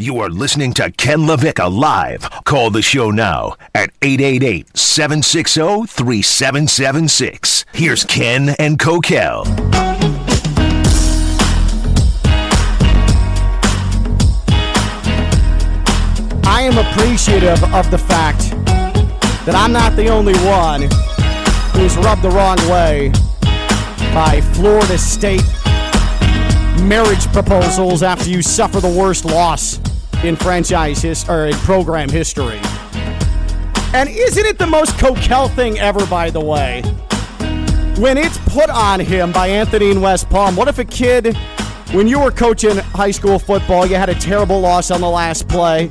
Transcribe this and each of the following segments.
You are listening to Ken LaVicka Live. Call the show now at 888 760 3776. Here's Ken and Kokell. I am appreciative of the fact that I'm not the only one who's rubbed the wrong way by Florida State marriage proposals after you suffer the worst loss in franchise his, or in program history. And isn't it the most Kokell thing ever, by the way? When it's put on him by Anthony in West Palm, what if a kid, when you were coaching high school football, you had a terrible loss on the last play,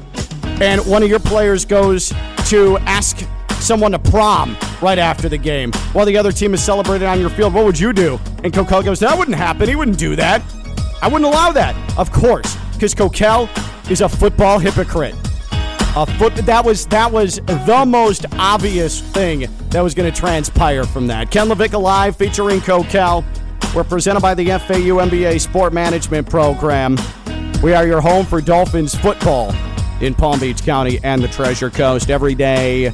and one of your players goes to ask someone to prom right after the game while the other team is celebrating on your field? What would you do? And Kokell goes, That wouldn't happen. He wouldn't do that. I wouldn't allow that. Of course, because Kokell is a football hypocrite. A foot that was that was the most obvious thing that was going to transpire from that. Ken LaVicka Live featuring Kokell. We're presented by the FAU MBA Sport Management Program. We are your home for Dolphins football in Palm Beach County and the Treasure Coast every day,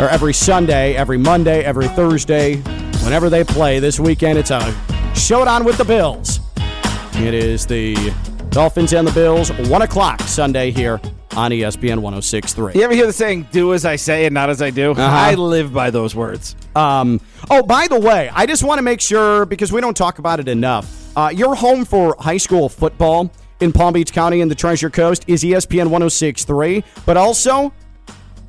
or every Sunday, every Monday, every Thursday, whenever they play. This weekend, it's a showdown with the Bills. It is the Dolphins and the Bills, 1 o'clock Sunday here on ESPN 1063. You ever hear the saying, do as I say and not as I do? Uh-huh. I live by those words. Um, oh, by the way, I just want to make sure because we don't talk about it enough. Uh, your home for high school football in Palm Beach County and the Treasure Coast is ESPN 1063. But also,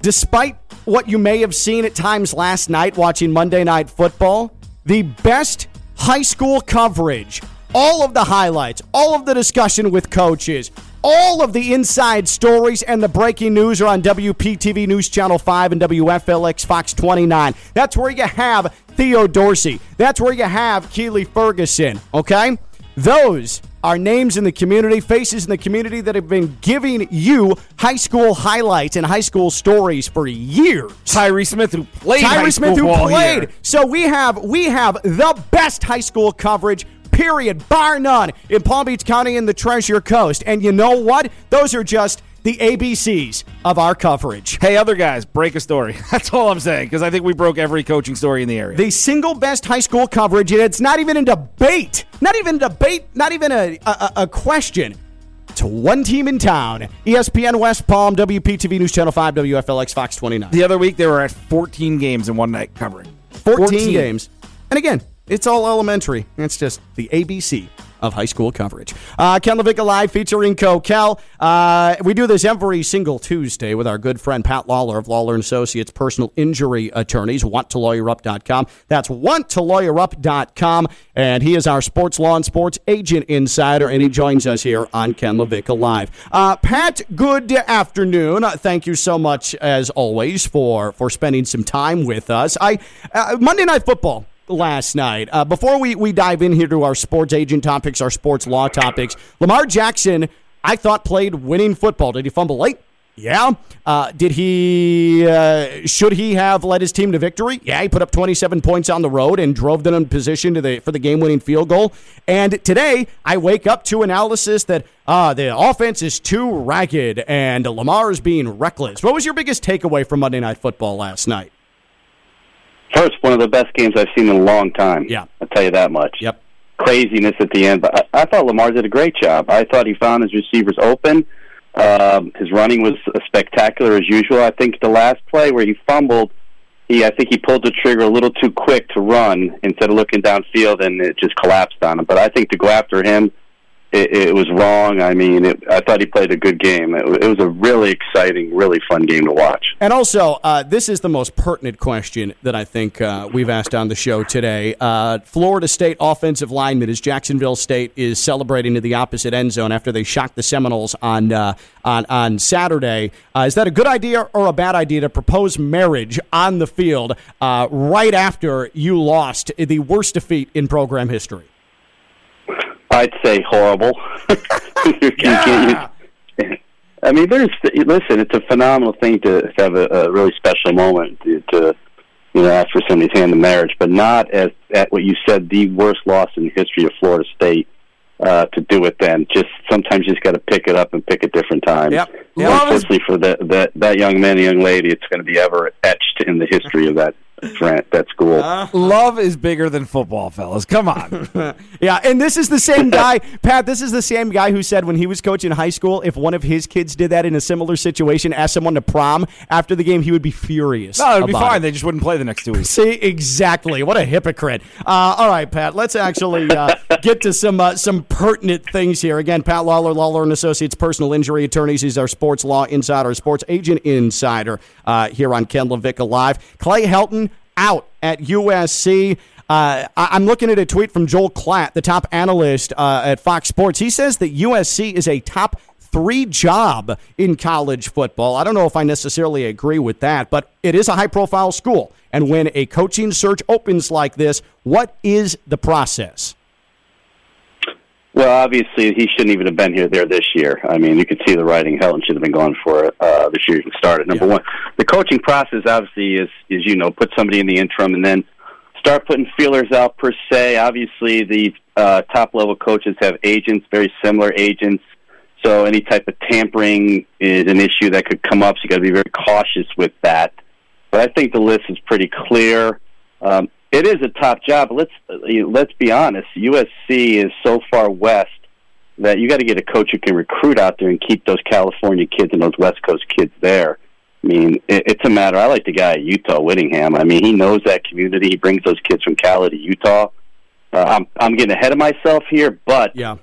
despite what you may have seen at times last night watching Monday Night Football, the best high school coverage, all of the highlights, all of the discussion with coaches, all of the inside stories and the breaking news are on WPTV News Channel 5 and WFLX Fox 29. That's where you have Theo Dorsey. That's where you have Keeley Ferguson, okay? Those are names in the community, faces in the community that have been giving you high school highlights and high school stories for years. Tyree Smith, who played high Tyree Smith, who played. here. So we have we have the best high school coverage. Period, bar none, in Palm Beach County and the Treasure Coast. And you know what? Those are just the ABCs of our coverage. Hey, other guys, break a story. That's all I'm saying, because I think we broke every coaching story in the area. The single best high school coverage, and it's not even a debate. Not even a debate, not even a, a, a question. To one team in town ESPN West Palm, WPTV News Channel 5, WFLX Fox 29. the other week, they were at 14 games in one night covering. 14, games. And again, it's all elementary. It's just the ABC of high school coverage. Uh, Ken LaVicka Live featuring Kokell. Uh, we do this every single Tuesday with our good friend Pat Lawlor of Lawlor Associates Personal Injury Attorneys. WantToLawyerUp.com. That's WantToLawyerUp.com. And he is our sports law and sports agent insider, and he joins us here on Ken LaVicka Live. Uh, Pat, good afternoon. Uh, thank you so much, as always, for for spending some time with us. I uh, Monday Night Football last night. Uh, before we, we dive in here to our sports agent topics, our sports law topics, Lamar Jackson, I thought played winning football. Did he fumble late? Yeah. Uh, did he? Uh, should he have led his team to victory? Yeah. He put up 27 points on the road and drove them in position to the for the game-winning field goal. And today, I wake up to analysis that uh, the offense is too ragged and Lamar is being reckless. What was your biggest takeaway from Monday Night Football last night? First, one of the best games I've seen in a long time. Yeah. I'll tell you that much. Yep. Craziness at the end, but I, I thought Lamar did a great job. I thought he found his receivers open. Um, his running was spectacular as usual. I think the last play where he fumbled, he I think he pulled the trigger a little too quick to run instead of looking downfield, and it just collapsed on him. But I think to go after him, it, it was wrong. I mean, it, I thought he played a good game. It, it was a really exciting, really fun game to watch. And also, uh, this is the most pertinent question that I think uh, we've asked on the show today. Uh, Florida State offensive lineman as Jacksonville State is celebrating to the opposite end zone after they shocked the Seminoles on uh, on on Saturday. Uh, is that a good idea or a bad idea to propose marriage on the field uh, right after you lost the worst defeat in program history? I'd say horrible. You I mean, there's listen. It's a phenomenal thing to, have a, a really special moment to, to you know ask for somebody's hand in marriage, but not as at what you said the worst loss in the history of Florida State. uh, to do it then. Just sometimes you just got to pick it up and pick a different time. Yep. Is- unfortunately for that that that young man, and young lady, it's going to be ever etched in the history of that fran- that school. Love is bigger than football, fellas. Come on. Yeah, and this is the same guy, Pat. This is the same guy who said when he was coaching high school, if one of his kids did that in a similar situation, asked someone to prom after the game, he would be furious. no, it'd be fine. it. They just wouldn't play the next two weeks. See, exactly. What a hypocrite. Uh, all right, Pat. Let's actually uh, get to some uh, some pertinent things here. Again, Pat Lawlor, Lawlor and Associates, personal injury attorneys. He's our sports law insider, sports agent insider uh, here on Ken LaVicka Live. Clay Helton out at USC. Uh, I- I'm looking at a tweet from Joel Klatt, the top analyst uh, at Fox Sports. He says that USC is a top three job in college football. I don't know if I necessarily agree with that, but it is a high profile school. And when a coaching search opens like this, what is the process? Well, obviously, he shouldn't even have been here there this year. I mean, you could see the writing. Helton should have been gone for uh, this year. Even started number one. The coaching process, obviously, is is you know put somebody in the interim and then start putting feelers out per se. Obviously, the uh, top level coaches have agents, very similar agents. So any type of tampering is an issue that could come up. So you got to be very cautious with that. But I think the list is pretty clear. Um, it is a top job. Let's let's be honest. USC is so far west that you got to get a coach who can recruit out there and keep those California kids and those West Coast kids there. I mean, it, it's a matter. I like the guy at Utah, Whittingham. I mean, he knows that community. He brings those kids from Cali to Utah. Uh, I'm I'm getting ahead of myself here, but Yeah.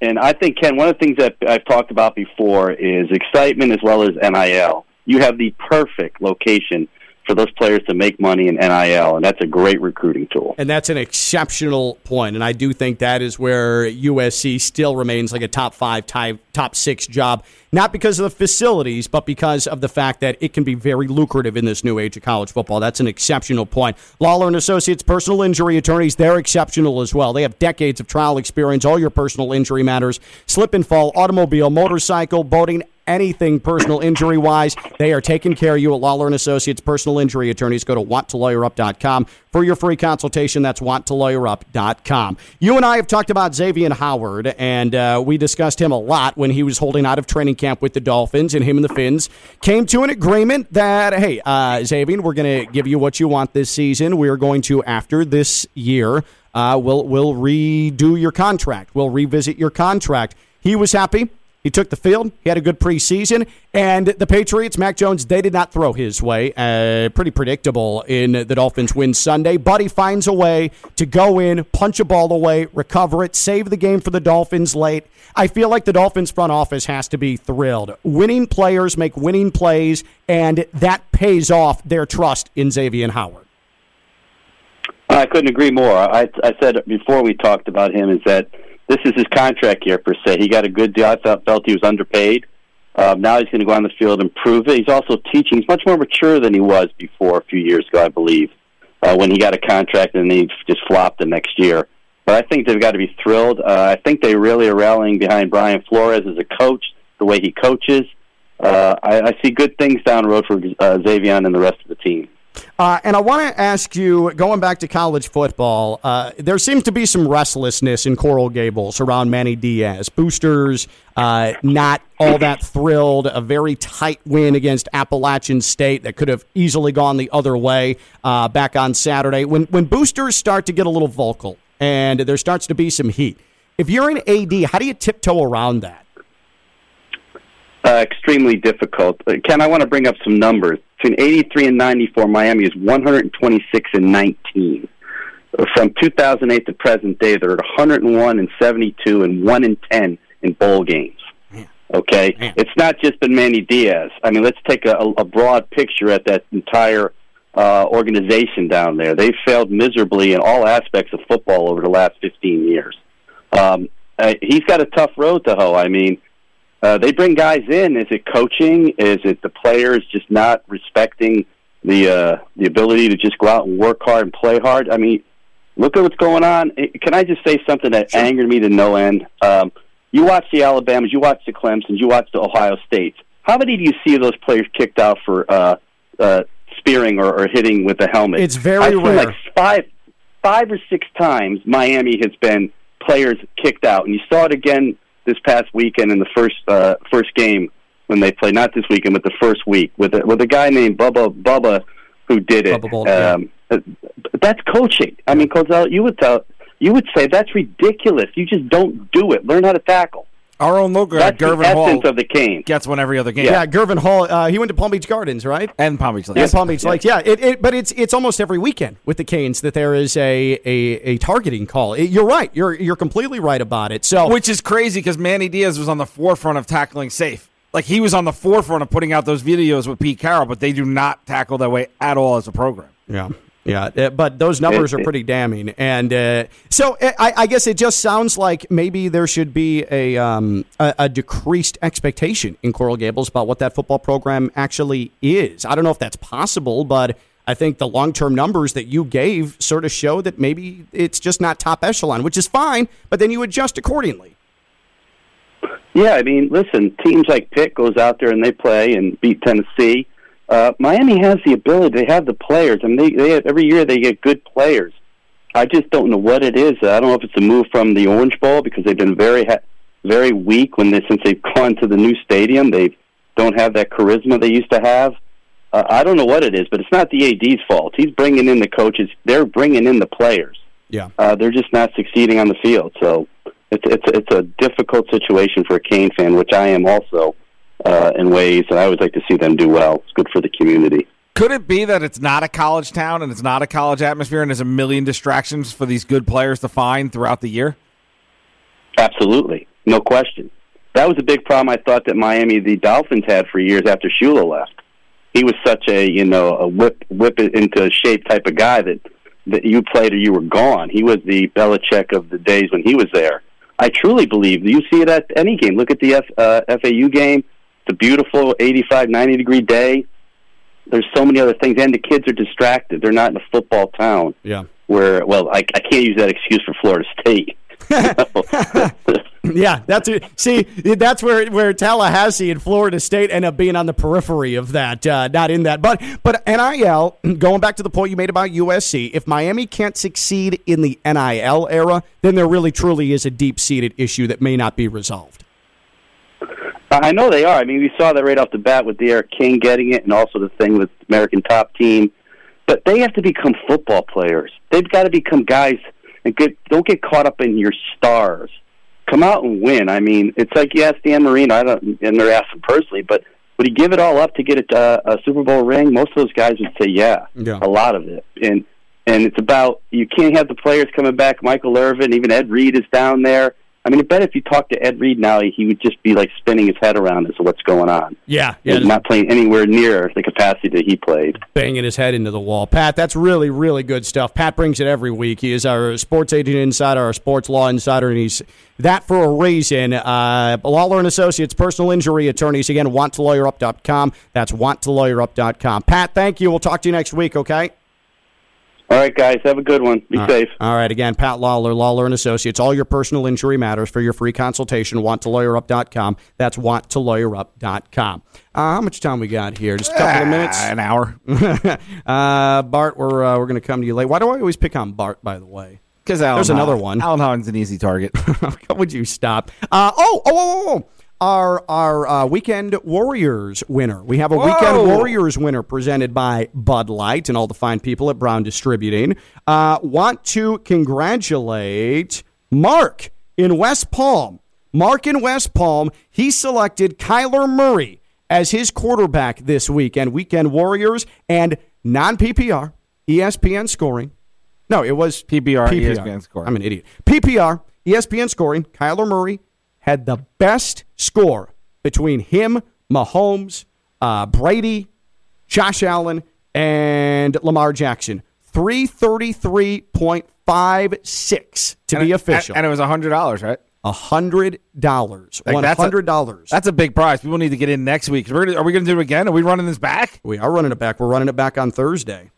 and I think Ken, one of the things that I've talked about before is excitement as well as NIL. You have the perfect location for those players to make money in NIL, and that's a great recruiting tool. And that's an exceptional point. And I do think that is where USC still remains like a top five, top, six job, not because of the facilities, but because of the fact that it can be very lucrative in this new age of college football. That's an exceptional point. Lawlor and Associates personal injury attorneys, they're exceptional as well. They have decades of trial experience, all your personal injury matters, slip and fall, automobile, motorcycle, boating, anything personal injury wise, they are taking care of you at Lawlor and Associates personal injury attorneys. Go to wanttolawyerup.com for your free consultation. That's wanttolawyerup.com. You and I have talked about Xavier Howard, and uh, we discussed him a lot when he was holding out of training camp with the Dolphins, and him and the Fins came to an agreement that, hey, uh, Xavier, we're going to give you what you want this season. We're going to, after this year, uh, we'll, we'll redo your contract. We'll revisit your contract. He was happy. He took the field. He had a good preseason. And the Patriots, Mac Jones, they did not throw his way. Uh, pretty predictable in the Dolphins win Sunday. But he finds a way to go in, punch a ball away, recover it, save the game for the Dolphins late. I feel like the Dolphins front office has to be thrilled. Winning players make winning plays, and that pays off their trust in Xavier Howard. I couldn't agree more. I, I said before we talked about him is that this is his contract year per se. He got a good deal. I felt, felt he was underpaid. Um, now he's going to go on the field and prove it. He's also teaching. He's much more mature than he was before a few years ago, I believe, uh, when he got a contract and he just flopped the next year. But I think they've got to be thrilled. Uh, I think they really are rallying behind Brian Flores as a coach, the way he coaches. Uh, I, I see good things down the road for uh, Xavier and the rest of the team. Uh, and I want to ask you, going back to college football, uh, there seems to be some restlessness in Coral Gables around Manny Diaz. Boosters uh, not all that thrilled. A very tight win against Appalachian State that could have easily gone the other way uh, back on Saturday. When when boosters start to get a little vocal and there starts to be some heat, if you're an AD, how do you tiptoe around that? Uh, extremely difficult. Uh, Ken, I want to bring up some numbers. Between 83 and 94, Miami is 126 and 19. Uh, From 2008 to present day, they're at 101 and 72 and 1 and 10 in bowl games. Okay? Man. It's not just been Manny Diaz. I mean, let's take a, a broad picture at that entire uh, organization down there. They've failed miserably in all aspects of football over the last 15 years. Um, uh, he's got a tough road to hoe. I mean, uh, they bring guys in. Is it coaching? Is it the players just not respecting the uh, the ability to just go out and work hard and play hard? I mean, look at what's going on. Eh, Can I just say something that angered me to no end? Um, you watch the Alabamas, you watch the Clemsons, you watch the Ohio States. How many do you see of those players kicked out for uh, uh, spearing or, or hitting with a helmet? It's very I've rare. like five, five or six times Miami has been players kicked out, and you saw it again this past weekend in the first uh, first game when they played. Not this weekend, but the first week with a, with a guy named Bubba Bubba who did it. Bubba yeah. um, uh, That's coaching. I mean, Kokell, you would tell you would say that's ridiculous. You just don't do it. Learn how to tackle. Our own local guy, That's the Gurvan Hall, essence of the cane. gets one every other game. Yeah, Gurvan Hall. Uh, he went to Palm Beach Gardens, right? And Palm Beach Lakes. Yeah, Palm Beach Lakes. Yeah, it, it, but it's it's almost every weekend with the Canes that there is a a, a targeting call. It- you're right. You're you're completely right about it. So Which is crazy because Manny Diaz was on the forefront of tackling safe. Like he was on the forefront of putting out those videos with Pete Carroll, but they do not tackle that way at all as a program. Yeah. Yeah, uh, but those numbers are pretty damning, and uh, so uh, I, I guess it just sounds like maybe there should be a, um, a a decreased expectation in Coral Gables about what that football program actually is. I don't know if that's possible, but I think the long term numbers that you gave sort of show that maybe it's just not top echelon, which is fine. But then you adjust accordingly. Yeah, I mean, listen, teams like Pitt goes out there and they play and beat Tennessee. Uh, Miami has the ability; they have the players. I mean, they, they have, every year they get good players. I just don't know what it is. I don't know if it's a move from the Orange Bowl because they've been very, ha- very weak when they since they've gone to the new stadium. They don't have that charisma they used to have. Uh, I don't know what it is, but it's not the AD's fault. He's bringing in the coaches. They're bringing in the players. Yeah. Uh, they're just not succeeding on the field. So it's it's it's a difficult situation for a Cane fan, which I am also uh, in ways. And I would like to see them do well. It's good for the community. Could it be that it's not a college town and it's not a college atmosphere and there's a million distractions for these good players to find throughout the year? Absolutely, no question. That was a big problem I thought that Miami, the Dolphins, had for years after Shula left. He was such a you know a whip whip it into shape type of guy that that you played or you were gone. He was the Belichick of the days when he was there. I truly believe you see it at any game. Look at the F, uh, FAU game. It's a beautiful 85, 90 degree day. There's so many other things, and the kids are distracted. They're not in a football town Yeah. where, well, I, I can't use that excuse for Florida State. Yeah, that's it. See, that's where where Tallahassee and Florida State end up being on the periphery of that, uh, not in that. But but NIL, going back to the point you made about USC, if Miami can't succeed in the NIL era, then there really truly is a deep seated issue that may not be resolved. I know they are. I mean, we saw that right off the bat with D'Eriq King getting it, and also the thing with American Top Team. But they have to become football players. They've got to become guys and get don't get caught up in your stars. Come out and win. I mean, it's like you ask Dan Marino. I don't, and they're asking personally, but would he give it all up to get a, uh, a Super Bowl ring? Most of those guys would say, yeah, Yeah. a lot of it. And and it's about you can't have the players coming back. Michael Irvin, even Ed Reed is down there. I mean, I bet if you talk to Ed Reed now, he would just be like spinning his head around as to what's going on. Yeah, He's not playing anywhere near the capacity that he played. banging his head into the wall. Pat, that's really, really good stuff. Pat brings it every week. He is our sports agent insider, our sports law insider, and he's that for a reason. Uh, Lawlor and Associates, personal injury attorneys. Again, wanttolawyerup.com. That's wanttolawyerup.com. Pat, thank you. We'll talk to you next week, okay? All right, guys, have a good one. Be safe. All right. Again, Pat Lawlor, Lawlor and Associates. All your personal injury matters for your free consultation. WantToLawyerUp.com. That's WantToLawyerUp.com. Uh, how much time we got here? Just a couple of minutes. Ah, an hour. uh, Bart, we're uh, we're going to come to you late. Why do I always pick on Bart? By the way, Because There's another one. Alan Hawkins an easy target. would you stop? Uh, oh, oh, oh, oh, oh. Our our uh, weekend Warriors winner. We have a weekend Warriors winner presented by Bud Light and all the fine people at Brown Distributing. Uh, want to congratulate Mark in West Palm. Mark in West Palm. He selected Kyler Murray as his quarterback this weekend. Weekend Warriors and non PPR ESPN scoring. No, it was PPR, ESPN scoring. I'm an idiot. PPR, ESPN scoring. Kyler Murray had the best score between him, Mahomes, uh, Brady, Josh Allen, and Lamar Jackson. 333.56 to And be it- official. And it was $100, right? A hundred dollars. One that's a- hundred dollars. That's a big prize. People need to get in next week. Gonna, are we going to do it again? Are we running this back? We are running it back. We're running it back on Thursday.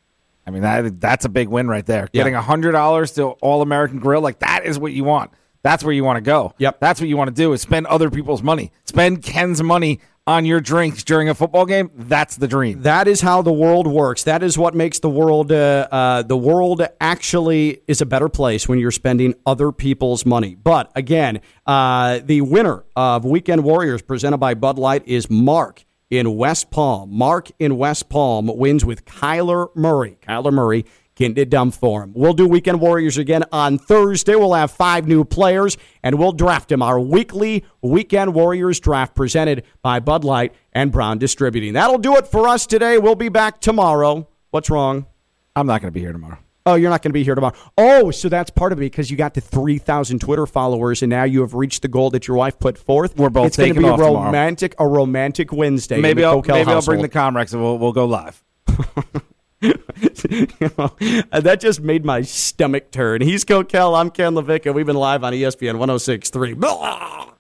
I mean, that that's a big win right there. Yeah. Getting hundred dollars to All American Grill, like that is what you want. That's where you want to go. Yep. That's what you want to do is spend other people's money. Spend Ken's money on your drinks during a football game, that's the dream. That is how the world works. That is what makes the world uh, uh, the world actually is a better place when you're spending other people's money. But again, uh, the winner of Weekend Warriors presented by Bud Light is Mark in West Palm. Mark in West Palm wins with Kyler Murray. Kyler Murray getting it done for him. We'll do Weekend Warriors again on Thursday. We'll have five new players and we'll draft him. Our weekly Weekend Warriors draft presented by Bud Light and Brown Distributing. That'll do it for us today. We'll be back tomorrow. What's wrong? I'm not going to be here tomorrow. Oh, you're not going to be here tomorrow. Oh, so that's part of it because you got to 3,000 Twitter followers, and now you have reached the goal that your wife put forth. We're both It's going to be a tomorrow. romantic, a romantic Wednesday. Maybe I'll maybe I'll bring the Comrex and we'll we'll go live. Uh, that just made my stomach turn. He's Kokell. I'm Ken LaVicka. We've been live on ESPN 1063. Blah!